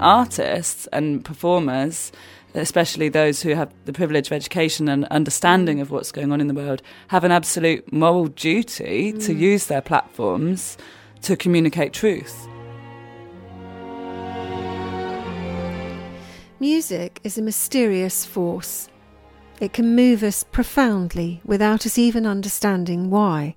artists and performers, especially those who have the privilege of education and understanding of what's going on in the world, have an absolute moral duty mm. to use their platforms to communicate truth. Music is a mysterious force. It can move us profoundly without us even understanding why.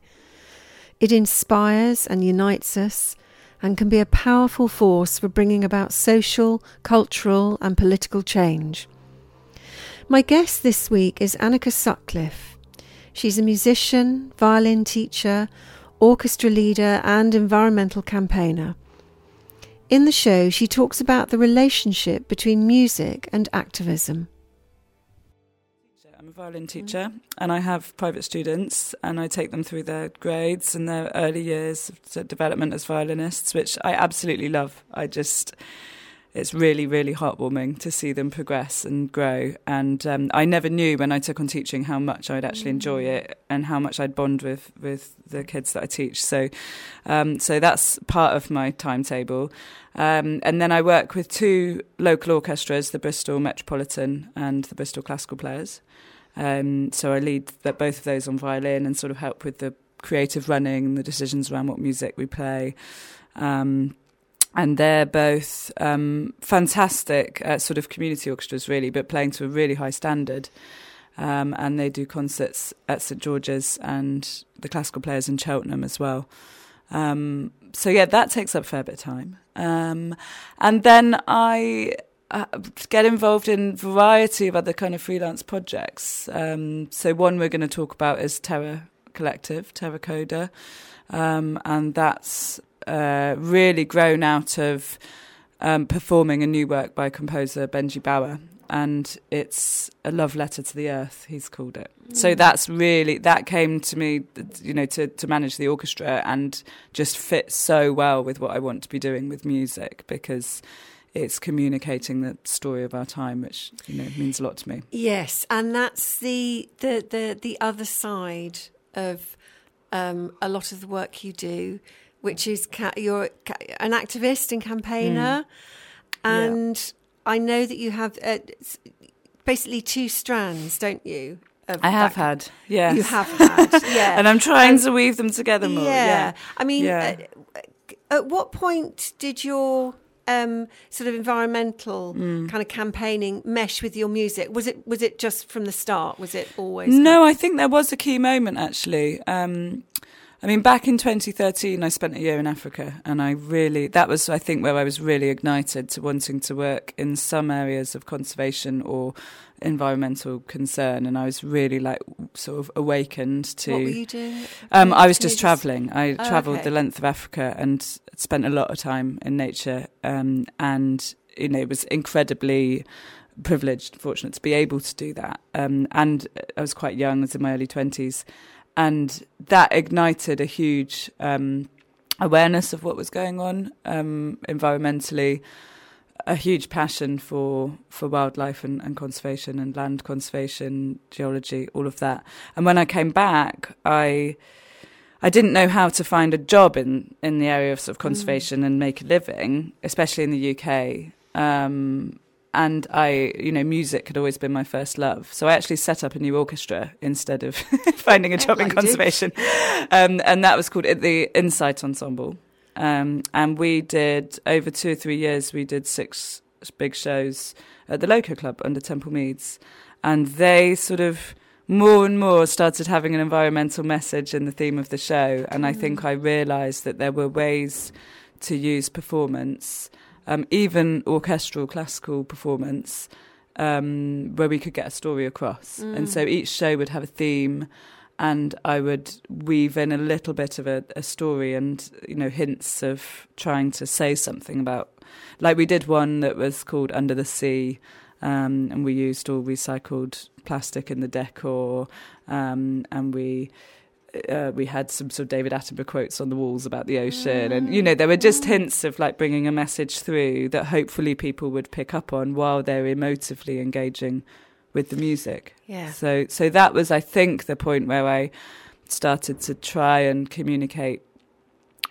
It inspires and unites us and can be a powerful force for bringing about social, cultural, and political change. My guest this week is Anneka Sutcliffe. She's a musician, violin teacher, orchestra leader, and environmental campaigner. In the show, she talks about the relationship between music and activism violin teacher and I have private students and I take them through their grades and their early years of development as violinists, which I absolutely love. I just, it's really, really heartwarming to see them progress and grow. And um, I never knew when I took on teaching how much I'd actually enjoy mm. it and how much I'd bond with, with the kids that I teach. So, um, so that's part of my timetable. Um, and then I work with two local orchestras, the Bristol Metropolitan and the Bristol Classical Players. Um, so I lead both of those on violin and sort of help with the creative running, and the decisions around what music we play. Um, and they're both um, fantastic uh, sort of community orchestras, really, but playing to a really high standard. Um, and they do concerts at St George's and the classical players in Cheltenham as well. Um, so yeah, that takes up a fair bit of time. Um, and then I uh, get involved in variety of other kind of freelance projects. Um, so one we're going to talk about is Terra Collective, Terra Coda, um, and that's uh, really grown out of um, performing a new work by composer Benji Bauer. And it's a love letter to the earth. He's called it. Mm. So that's really that came to me, you know, to to manage the orchestra and just fit so well with what I want to be doing with music because it's communicating the story of our time, which you know means a lot to me. Yes, and that's the the the, the other side of um, a lot of the work you do, which is ca- you're ca- an activist and campaigner, mm. and yeah. I know that you have uh, basically two strands, don't you? I have had, yeah. You have had, yeah. and I'm trying to weave them together more. Yeah. yeah. I mean, yeah. Uh, at what point did your um, sort of environmental mm. kind of campaigning mesh with your music? Was it was it just from the start? Was it always? No, I think there was a key moment actually. Um, I mean, back in 2013, I spent a year in Africa, and I really that was I think where I was really ignited to wanting to work in some areas of conservation or environmental concern, and I was really like sort of awakened to. What were you doing? Um, I was just travelling. I oh, travelled okay. the length of Africa and spent a lot of time in nature, um, and you know it was incredibly privileged, fortunate to be able to do that. Um, and I was quite young; I was in my early twenties, and that ignited a huge um, awareness of what was going on um, environmentally a huge passion for for wildlife and, and, conservation and land conservation, geology, all of that. And when I came back, I I didn't know how to find a job in in the area of sort of mm. conservation mm. and make a living, especially in the UK. Um, and I, you know, music had always been my first love. So I actually set up a new orchestra instead of finding a job in conservation, um, and that was called the Insight Ensemble. Um, and we did over two or three years. We did six big shows at the Loco Klub under Temple Meads, and they sort of more and more started having an environmental message in the theme of the show. And I think mm. I realised that there were ways to use performance, um, even orchestral classical performance, um, where we could get a story across. Mm. And so each show would have a theme and I would weave in a little bit of a, a, story and you know hints of trying to say something about like we did one that was called Under the Sea um, and we used all recycled plastic in the decor um, and we uh, we had some sort of David Attenborough quotes on the walls about the ocean, and you know there were just hints of like bringing a message through that hopefully people would pick up on while they're emotively engaging with the music. Yeah. So so that was I think the point where I started to try and communicate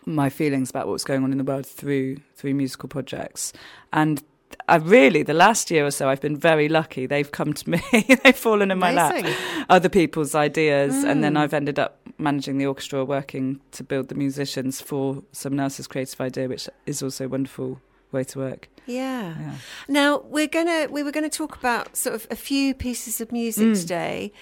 my feelings about what was going on in the world through through musical projects and I really, the last year or so, I've been very lucky. They've come to me, they've fallen in my Amazing. lap, other people's ideas, mm. and then Mm. I've ended up managing the orchestra, working to build the musicians for someone else's creative idea, which is also a wonderful way to work. Yeah. Yeah. Now we're gonna we were gonna talk about sort of a few pieces of music Mm. today.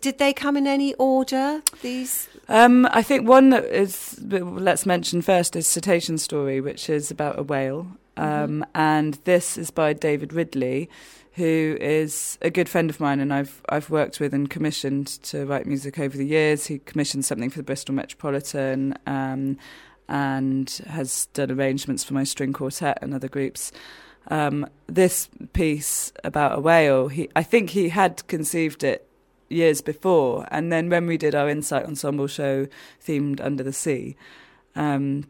Did they come in any order? These Um, I think one that is let's mention first is Cetacean Story, which is about a whale, um, and this is by David Ridley, who is a good friend of mine, and I've I've worked with and commissioned to write music over the years. He commissioned something for the Bristol Metropolitan, um, and has done arrangements for my string quartet and other groups. Um, this piece about a whale, he I think he had conceived it years before, and then when we did our Insight Ensemble show themed Under the Sea, um,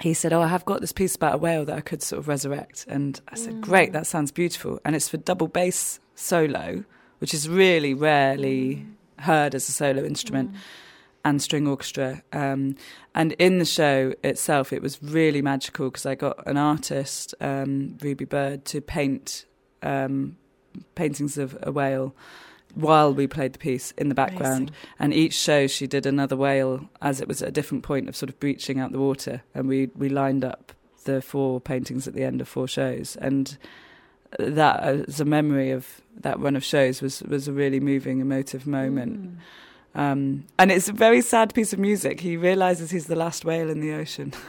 he said, "Oh, I have got this piece about a whale that I could sort of resurrect." And I said, "Great, that sounds beautiful." And it's for double bass solo, which is really rarely heard as a solo instrument, and string orchestra. Um, and in the show itself, it was really magical because I got an artist, um, Ruby Bird, to paint um, paintings of a whale while we played the piece in the background. And each show she did another whale as it was at a different point of sort of breaching out the water. And we, we lined up the four paintings at the end of four shows. And that as a memory of that run of shows was, was a really moving, emotive moment. Um, and it's a very sad piece of music. He realizes he's the last whale in the ocean.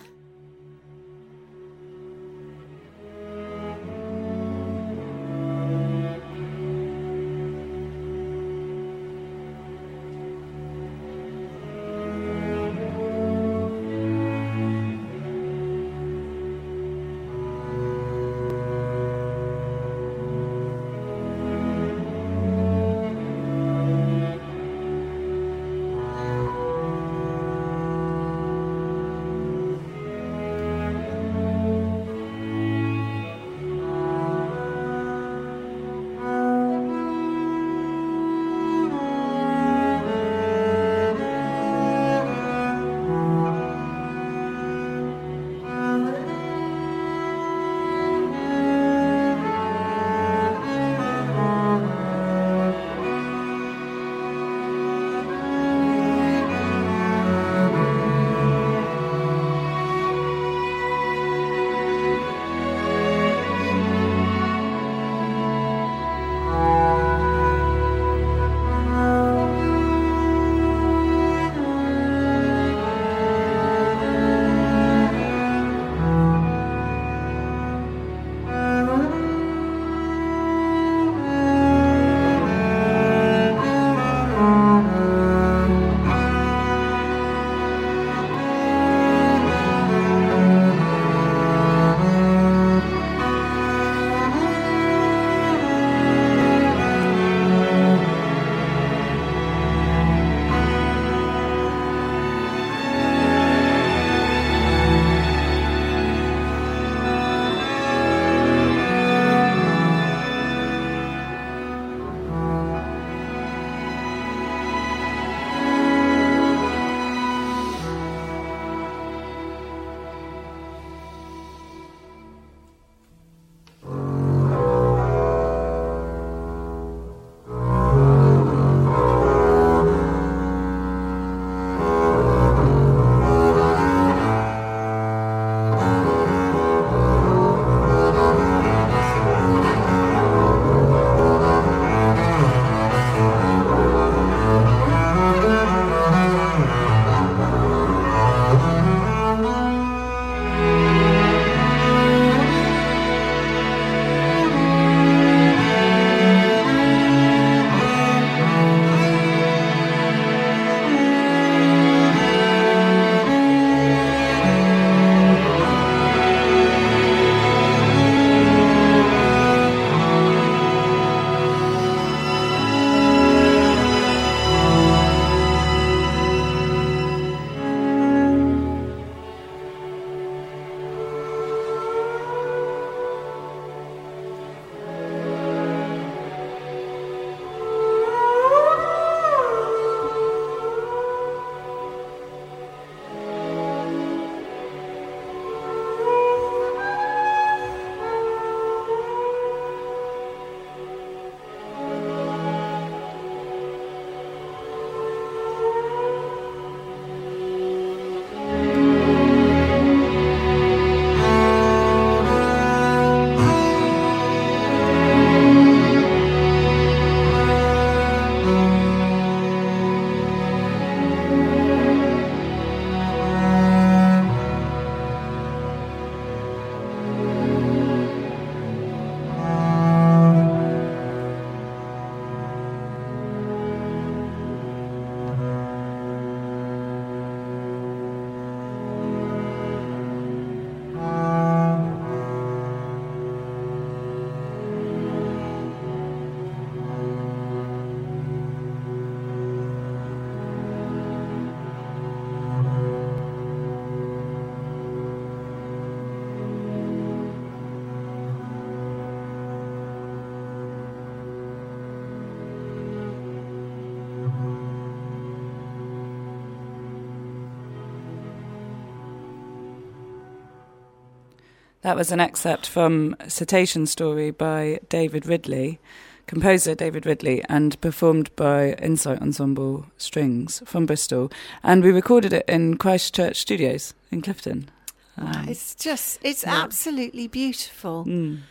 That was an excerpt from Cetacean Story by David Ridley, composer David Ridley, and performed by Insight Ensemble Strings from Bristol. And we recorded it in Christchurch Studios in Clifton. Um, it's just, it's yeah. absolutely beautiful. Mm.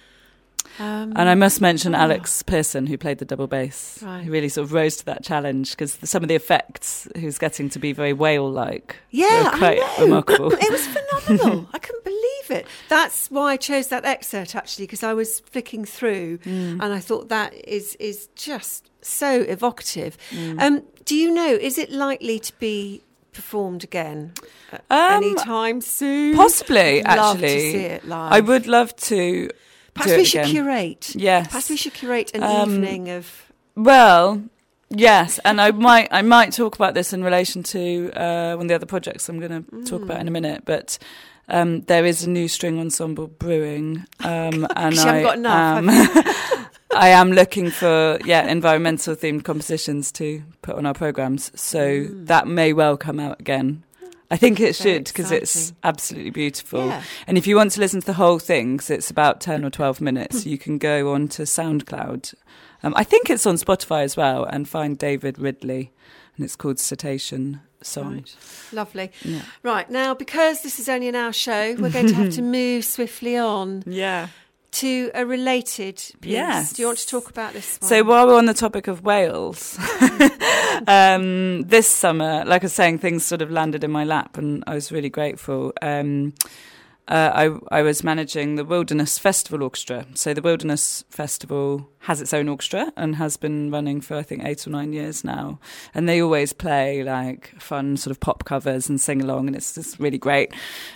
Um, and I must mention. Alex Pearson, who played the double bass. Right. He really sort of rose to that challenge because some of the effects was getting to be very whale-like. Yeah, quite I know. remarkable. it was phenomenal. I couldn't believe it. That's why I chose that excerpt actually because I was flicking through mm. and I thought that is is just so evocative. Mm. Um, do you know? Is it likely to be performed again um, anytime soon? Possibly, actually. I would love to. Perhaps we should again. curate. Yes. Perhaps we should curate an um, evening of. Well, yes, and I might I might talk about this in relation to uh, one of the other projects I'm going to mm. talk about in a minute, but. Um, there is a new string ensemble brewing, um, and I am, I am looking for yeah environmental themed compositions to put on our programs. So mm. that may well come out again I think it should because it's absolutely beautiful. Yeah. And if you want to listen to the whole thing, because it's about 10 or 12 minutes, you can go on to SoundCloud. Um, I think it's on Spotify as well and find David Ridley. And it's called Cetacean Song. Right. Lovely. Yeah. Right. Now, because this is only an hour show, we're going to have to move swiftly on. Yeah to a related piece. Yes. Do you want to talk about this one? So while we're on the topic of whales, um, this summer, like I was saying, things sort of landed in my lap and I was really grateful. Um, uh, I, I was managing the Wilderness Festival Orchestra. So the Wilderness Festival has its own orchestra and has been running for I think eight or nine years now. And they always play like fun sort of pop covers and sing along, and it's just really great.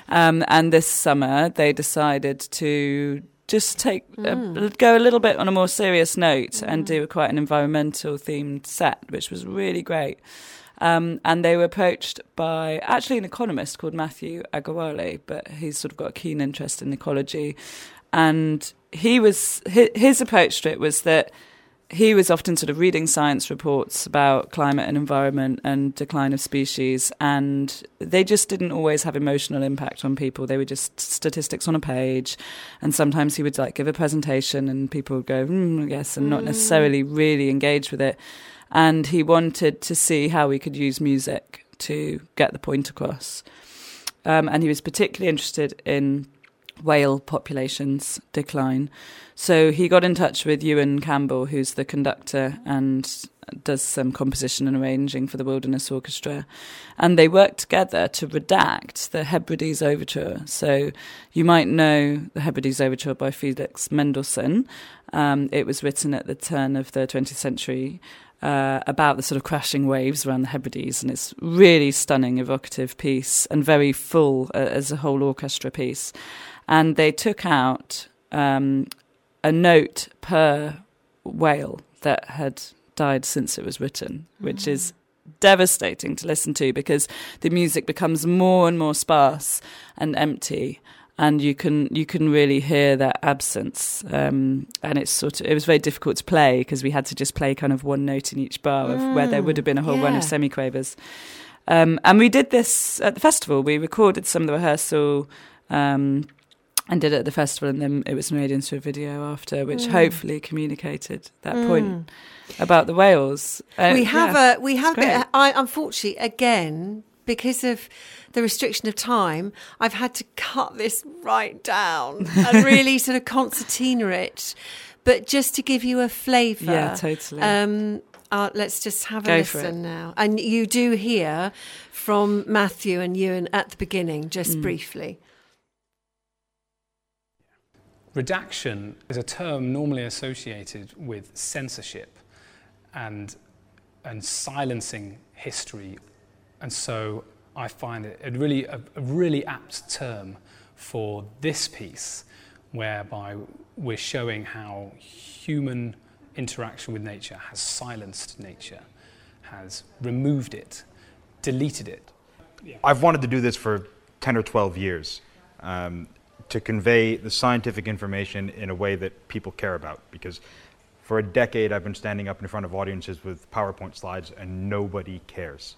Um, and this summer they decided to just take mm. go a little bit on a more serious note mm. and do quite an environmental themed set, which was really great. Um, and they were approached by actually an economist called Matthew Agarwala, but he's sort of got a keen interest in ecology. And he was his, his approach to it was that he was often sort of reading science reports about climate and environment and decline of species, and they just didn't always have emotional impact on people. They were just statistics on a page, and sometimes he would like give a presentation, and people would go, mm, "Yes," and not mm. necessarily really engage with it. And he wanted to see how we could use music to get the point across. Um, and he was particularly interested in whale populations decline. So he got in touch with Ewan Campbell, who's the conductor and does some composition and arranging for the Wilderness Orchestra. And they worked together to redact the Hebrides Overture. So you might know the Hebrides Overture by Felix Mendelssohn. Um, it was written at the turn of the 20th century. Uh, about the sort of crashing waves around the Hebrides, and it's really stunning, evocative piece, and very full uh, as a whole orchestra piece. And they took out um, a note per whale that had died since it was written, which mm. is devastating to listen to because the music becomes more and more sparse and empty and you can you can really hear that absence um, and it's sort of it was very difficult to play because we had to just play kind of one note in each bar of mm, where there would have been a whole yeah. run of semiquavers um, and we did this at the festival we recorded some of the rehearsal um, and did it at the festival, and then it was made into a video after, which mm. hopefully communicated that mm. point about the whales. Uh, we have yeah, a we have it, I unfortunately again because of the restriction of time, I've had to cut this right down and really sort of concertina it. But just to give you a flavour, yeah, totally. Um, uh, let's just have a Go listen now. And you do hear from Matthew and Ewan at the beginning, just mm. briefly. Redaction is a term normally associated with censorship and, and silencing history. And so I find it a really, a, a really apt term for this piece, whereby we're showing how human interaction with nature has silenced nature, has removed it, deleted it. I've wanted to do this for 10 or 12 years. Um, to convey the scientific information in a way that people care about. Because for a decade, I've been standing up in front of audiences with PowerPoint slides and nobody cares.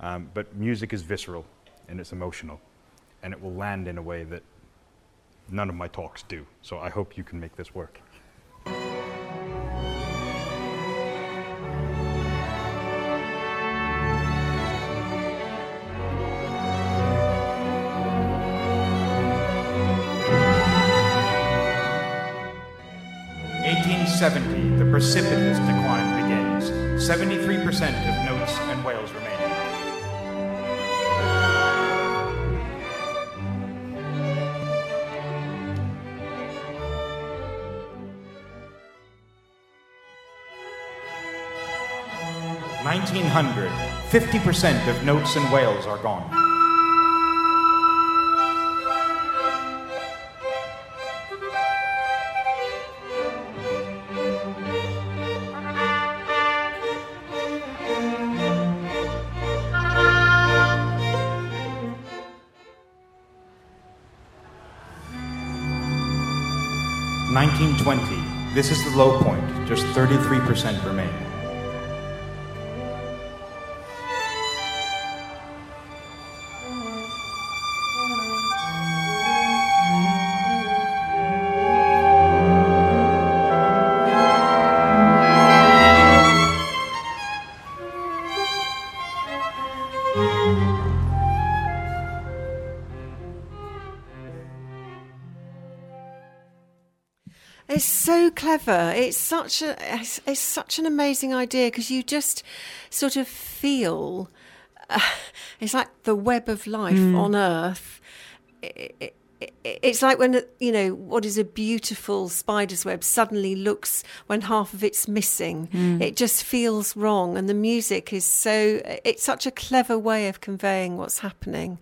Um, but music is visceral and it's emotional, and it will land in a way that none of my talks do. So I hope you can make this work. Precipitous decline begins. Seventy-three percent of notes and whales remain. 1900, 50% of notes and whales are gone. Nineteen twenty. This is the low point. Just thirty-three percent remain. Clever. It's such a it's, it's such an amazing idea because you just sort of feel uh, it's like the web of life mm. on Earth. It, it, it's like when you know what is a beautiful spider's web suddenly looks when half of it's missing mm. it just feels wrong and the music is so it's such a clever way of conveying what's happening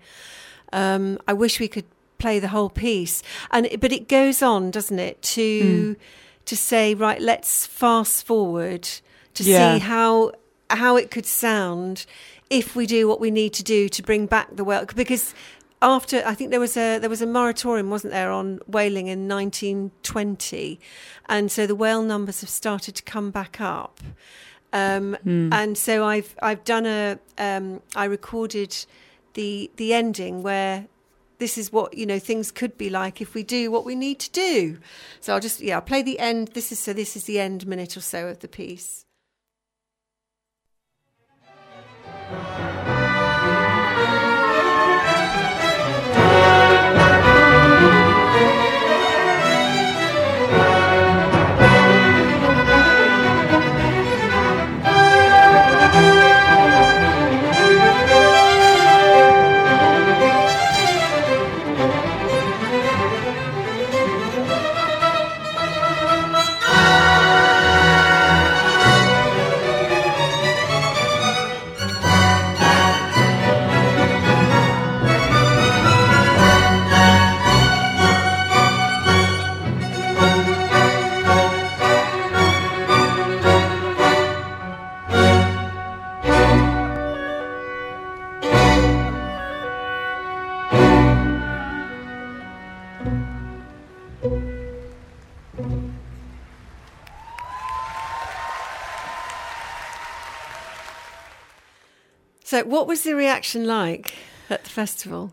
um, i wish we could play the whole piece. And but it goes on, doesn't it, to mm. To say right, let's fast forward to yeah. see how how it could sound if we do what we need to do to bring back the whale because after I think there was a there was a moratorium, wasn't there, on whaling in 1920, and so the whale numbers have started to come back up. Um, mm. And so I've I've done a um, I recorded the the ending where this is what you know things could be like if we do what we need to do. So I'll just yeah, I'll play the end. This is so this is the end minute or so of the piece. So, what was the reaction like at the festival?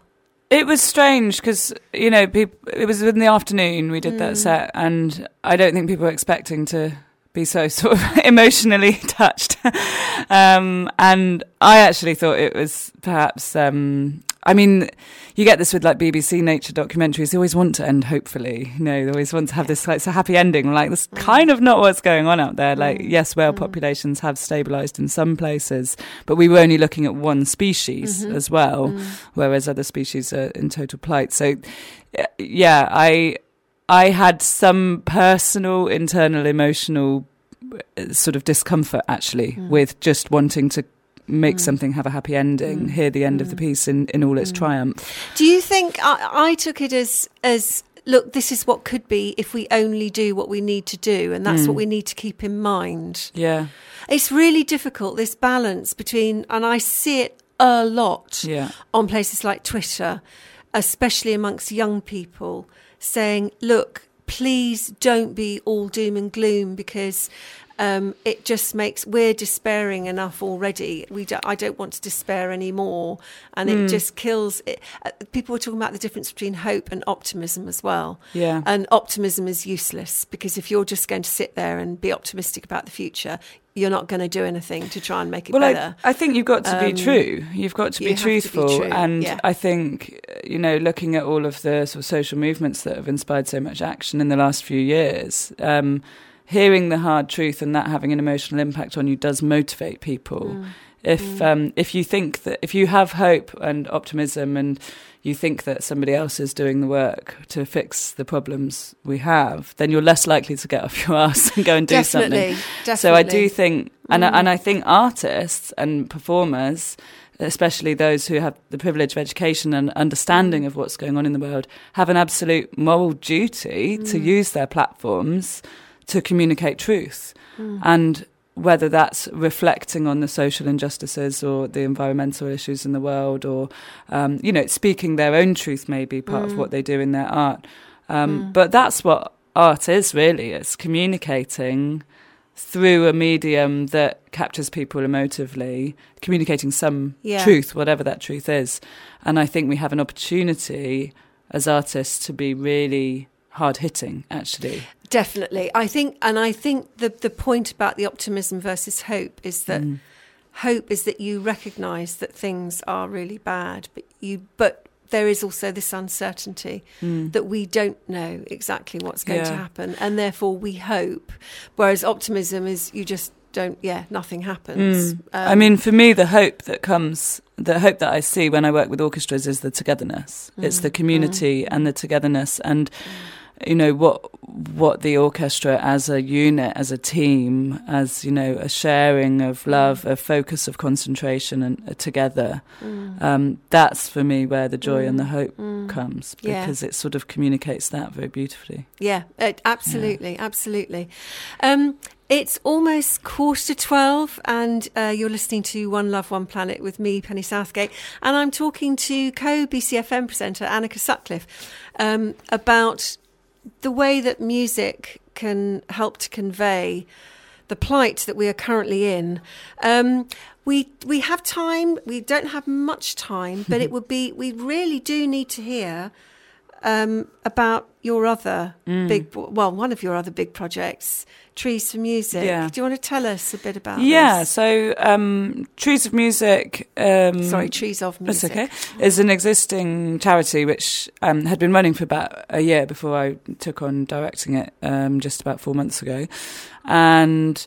It was strange because you know people, it was in the afternoon we did mm. that set, and I don't think people were expecting to be so sort of emotionally touched. um, and I actually thought it was perhaps um, I mean, you get this with like BBC nature documentaries. They always want to end hopefully. You know, they always want to have this like it's a happy ending. Like that's mm. kind of not what's going on out there. Like, mm. yes, whale mm. populations have stabilised in some places, but we were only looking at one species mm-hmm. as well, mm. whereas other species are in total plight. So, yeah, I I had some personal, internal, emotional uh, sort of discomfort actually mm. with just wanting to make mm. something have a happy ending, mm. hear the end mm. of the mm. piece in, in all its mm. triumph. Do you think I, I took it as as look, this is what could be if we only do what we need to do, and that's mm. what we need to keep in mind. Yeah. It's really difficult, this balance between, and I see it a lot yeah. on places like Twitter, especially amongst young people, saying, look, please don't be all doom and gloom because um, it just makes we're despairing enough already. We don't, I don't want to despair anymore, and mm. it just kills. It. Uh, people were talking about the difference between hope and optimism as well. Yeah, and optimism is useless because if you're just going to sit there and be optimistic about the future, you're not going to do anything to try and make it well, better. I, I think you've got to um, be true. You've got to be truthful. To be true. And yeah. I think, you know, looking at all of the sort of social movements that have inspired so much action in the last few years, um, hearing the hard truth and that having an emotional impact on you does motivate people. Mm. If mm. Um, if you think that if you have hope and optimism and you think that somebody else is doing the work to fix the problems we have, then you're less likely to get off your ass and go and do definitely, something. Definitely. So I do think, and mm. I, and I think artists and performers, especially those who have the privilege of education and understanding of what's going on in the world, have an absolute moral duty mm. to use their platforms to communicate truth. Mm. And whether that's reflecting on the social injustices or the environmental issues in the world or, um, you know, speaking their own truth may be part mm. of what they do in their art. Um, mm. But that's what art is really. It's communicating through a medium that captures people emotively, communicating some yeah. truth, whatever that truth is. And I think we have an opportunity as artists to be really hard hitting, actually. Definitely. I think, and I think the, the point about the optimism versus hope is that mm. hope is that you recognize that things are really bad, but you, but there is also this uncertainty mm. that we don't know exactly what's going yeah. to happen, and therefore we hope. Whereas optimism is you just don't, yeah, nothing happens. Mm. Um, I mean, for me, the hope that comes, the hope that I see when I work with orchestras is the togetherness. It's the mm. community and the togetherness, and mm you know what what the orchestra as a unit as a team as you know a sharing of love a focus of concentration and uh, together mm. um, that's for me where the joy mm. and the mm. hope mm. comes because yeah. it sort of communicates that very beautifully yeah it, absolutely yeah. absolutely um, it's almost quarter to 12, and uh, you're listening to One Love, One Planet with me, Penny Southgate, and I'm talking to co BCFM presenter Anneka Sutcliffe um, about the way that music can help to convey the plight that we are currently in. Um, we we have time. We don't have much time, but it would be. We really do need to hear um, about your other mm. big, well, one of your other big projects, Trees for Music. Yeah. Do you want to tell us a bit about yeah, this? so um, Trees of Music. Um, Sorry, Trees of Music. That's okay. Is an existing charity which um, had been running for about a year before I took on directing it um, just about four months ago. And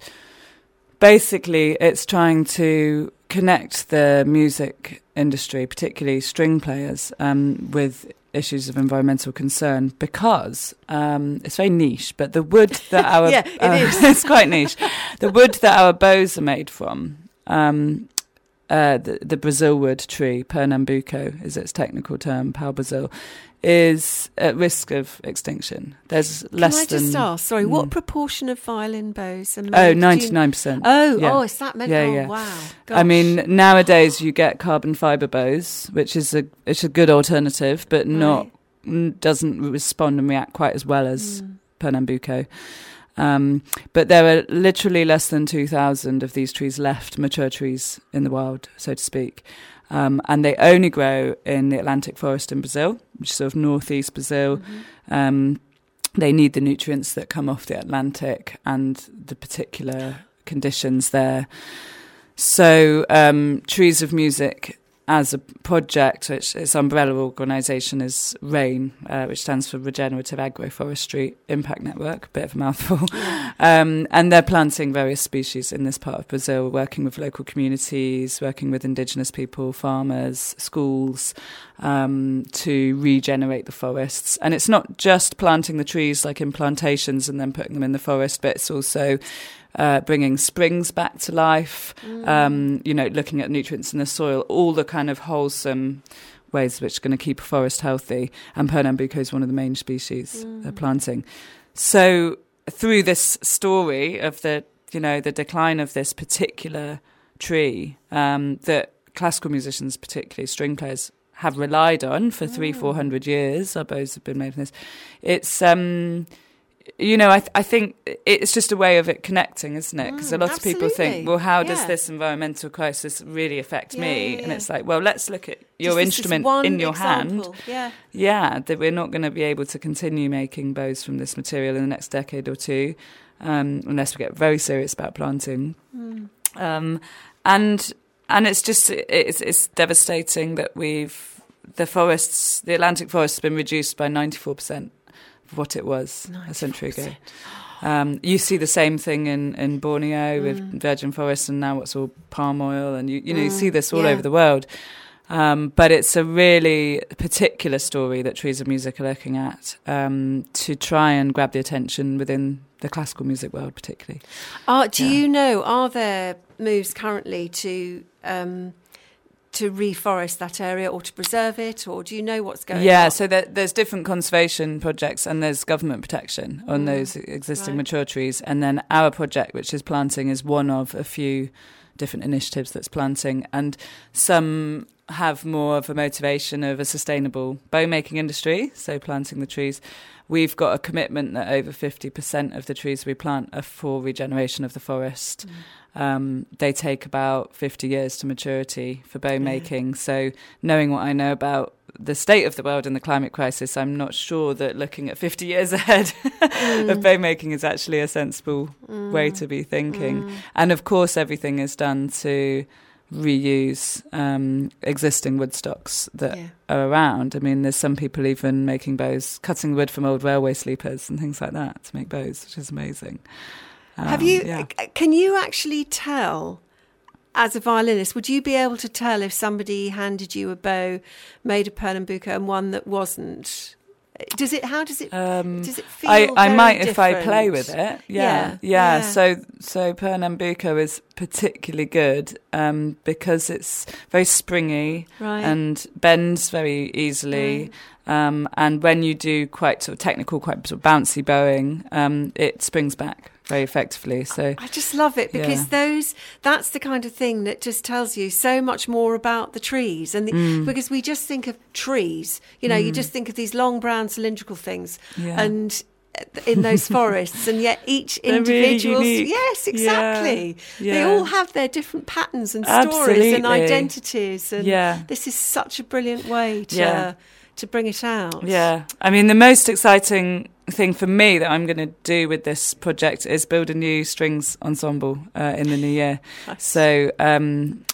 basically, it's trying to connect the music industry, particularly string players, um, with issues of environmental concern because um, it's very niche. But the wood that our yeah, it uh, is. it's quite niche. The wood that our bows are made from. Um, uh, the, the Brazil wood tree, Pernambuco is its technical term, pau Brazil, is at risk of extinction. There's less Can I just than, ask, sorry, mm. what proportion of violin bows are made? Oh, 99%. Oh, yeah. oh, is that meant? Yeah, oh, yeah. wow. Gosh. I mean, nowadays you get carbon fiber bows, which is a it's a good alternative, but right. not doesn't respond and react quite as well as mm. Pernambuco. Um, but there are literally less than 2,000 of these trees left, mature trees in the wild, so to speak. Um, and they only grow in the Atlantic forest in Brazil, which is sort of northeast Brazil. Mm-hmm. Um, they need the nutrients that come off the Atlantic and the particular conditions there. So, um, Trees of Music as a project, which its umbrella organisation is RAIN, uh, which stands for Regenerative Agroforestry Impact Network, bit of a mouthful. um, and they're planting various species in this part of Brazil, working with local communities, working with indigenous people, farmers, schools, um, to regenerate the forests. And it's not just planting the trees like in plantations and then putting them in the forest, but it's also uh, bringing springs back to life, mm. um, you know, looking at nutrients in the soil, all the kind of wholesome ways which are going to keep a forest healthy. And Pernambuco is one of the main species mm. they're planting. So through this story of the, you know, the decline of this particular tree um, that classical musicians, particularly string players, have relied on for three, four mm. years. Our bows have been made from this. It's um, you know, I, th- I think it's just a way of it connecting, isn't it? Because mm, a lot absolutely. of people think, well, how does this environmental crisis really affect yeah, me? Yeah, and it's like, well, let's look at your just instrument in your example. hand. Yeah. Yeah, that we're not going to be able to continue making bows from this material in the next decade or two, um, unless we get very serious about planting. Mm. Um, and and it's just it's, it's devastating that we've the forests, the Atlantic forest, has been reduced by ninety four percent what it was 94%. a century ago. Um, you see the same thing in, in Borneo mm. with virgin forests, and now what's all palm oil, and you you know mm. you see this all yeah. over the world. Um, but it's a really particular story that Trees of Music are looking at um, to try and grab the attention within the classical music world, particularly. Uh, do yeah. you know, are there moves currently to um, to reforest that area or to preserve it, or do you know what's going yeah, on? Yeah, so there, there's different conservation projects and there's government protection on mm. those existing right. mature trees. And then our project, which is planting, is one of a few different initiatives that's planting. And some have more of a motivation of a sustainable bow making industry, so planting the trees. We've got a commitment that over 50% of the trees we plant are for regeneration of the forest. Mm. Um, they take about 50 years to maturity for bow making. So, knowing what I know about the state of the world and the climate crisis, I'm not sure that looking at 50 years ahead mm. of bow making is actually a sensible mm. way to be thinking. Mm. And of course, everything is done to reuse um, existing wood stocks that yeah. are around. I mean, there's some people even making bows, cutting wood from old railway sleepers and things like that to make bows, which is amazing. Um, Have you? Yeah. Can you actually tell? As a violinist, would you be able to tell if somebody handed you a bow made of Pernambuco and one that wasn't? Does it? How does it? Um, does it feel? I, I might different? if I play with it. Yeah, yeah. yeah. yeah. So so Pernambuco is particularly good um, because it's very springy right. and bends very easily. Right. Um, and when you do quite sort of technical, quite sort of bouncy bowing, um, it springs back very effectively. So I just love it because yeah. those that's the kind of thing that just tells you so much more about the trees and the, mm. because we just think of trees, you know, mm. you just think of these long brown cylindrical things yeah. and in those forests and yet each individual really yes exactly yeah, yeah. they all have their different patterns and stories Absolutely. and identities and yeah. this is such a brilliant way to to bring it out yeah i mean the most exciting thing for me that I'm going to do with this project is build a new strings ensemble uh, in the new year. So, um,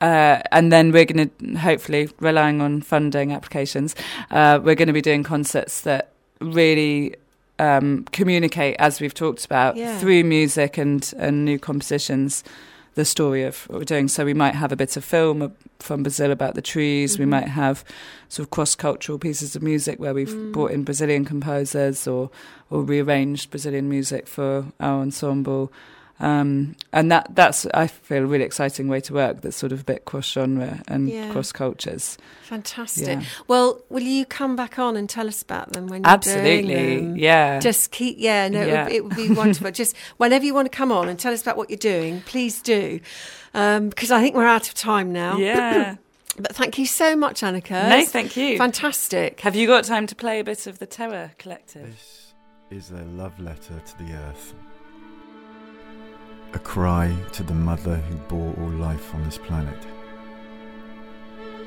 uh, and then we're going to hopefully relying on funding applications. Uh, we're going to be doing concerts that really um, communicate, as we've talked about, yeah. through music and and new compositions the story of what we're doing. So we might have a bit of film from Brazil about the trees. Mm-hmm. We might have sort of cross-cultural pieces of music where we've mm. brought in Brazilian composers or or rearranged Brazilian music for our ensemble. Um, and that that's I feel a really exciting way to work. That's sort of a bit cross genre and yeah. cross cultures. Fantastic. Yeah. Well, will you come back on and tell us about them when you're absolutely? Doing Yeah. Just keep. Yeah. No, yeah. It, would, it, would, be wonderful. Just whenever you want to come on and tell us about what you're doing, please do, because um, I think we're out of time now. Yeah. But thank you so much, Anneka. No, thank you. Fantastic. Have you got time to play a bit of the Terra Collective? This is a love letter to the earth a cry to the mother who bore all life on this planet,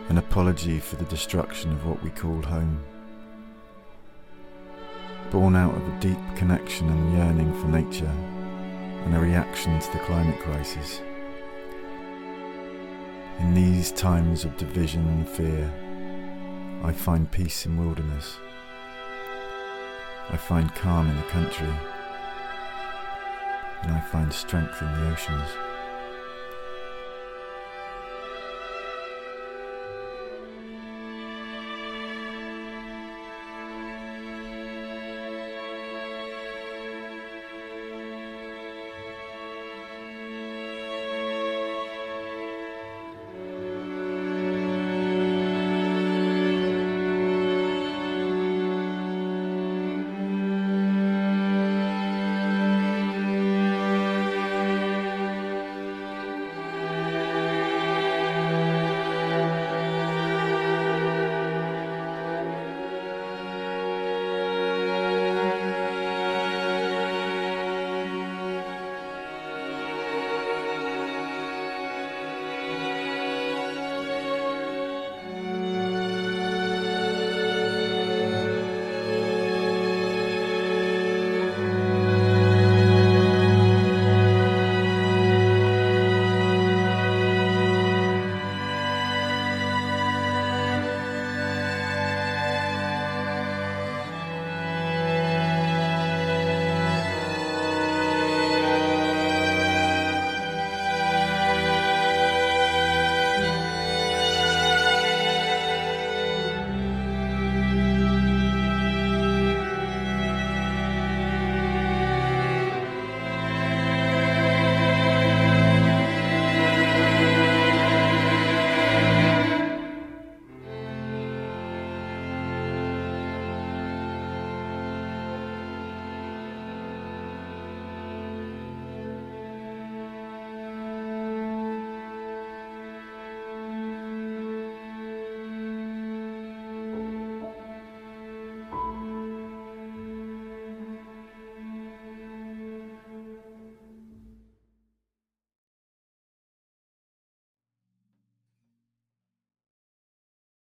an apology for the destruction of what we call home. Born out of a deep connection and yearning for nature and a reaction to the climate crisis. In these times of division and fear, I find peace in wilderness. I find calm in the country and I find strength in the oceans.